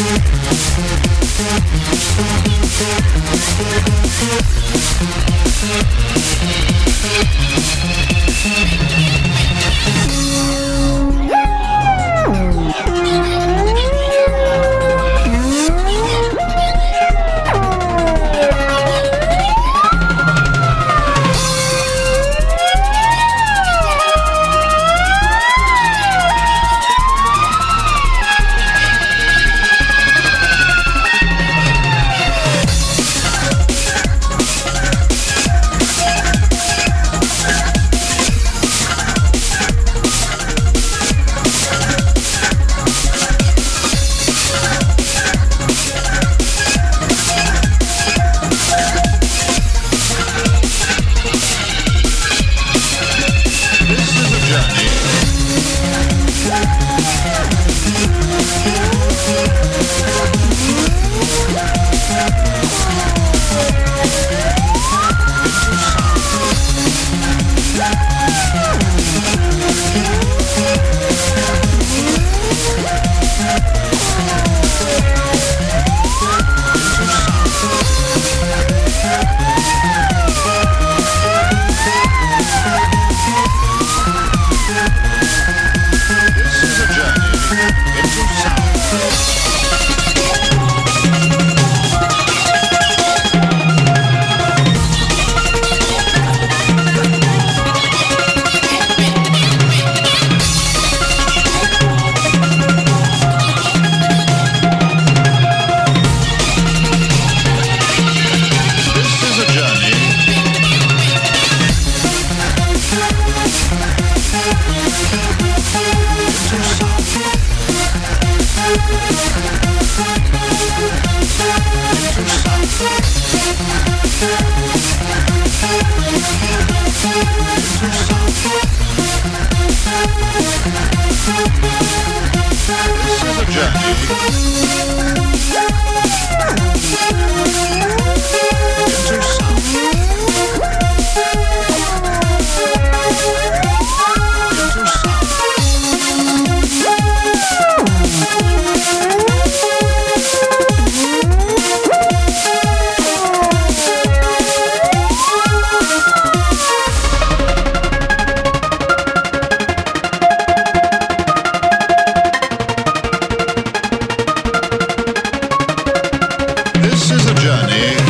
Thank Música journey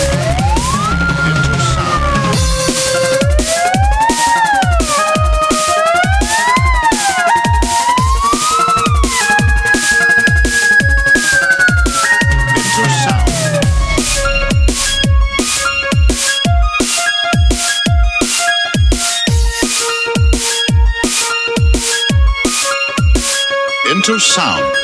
Into Sound.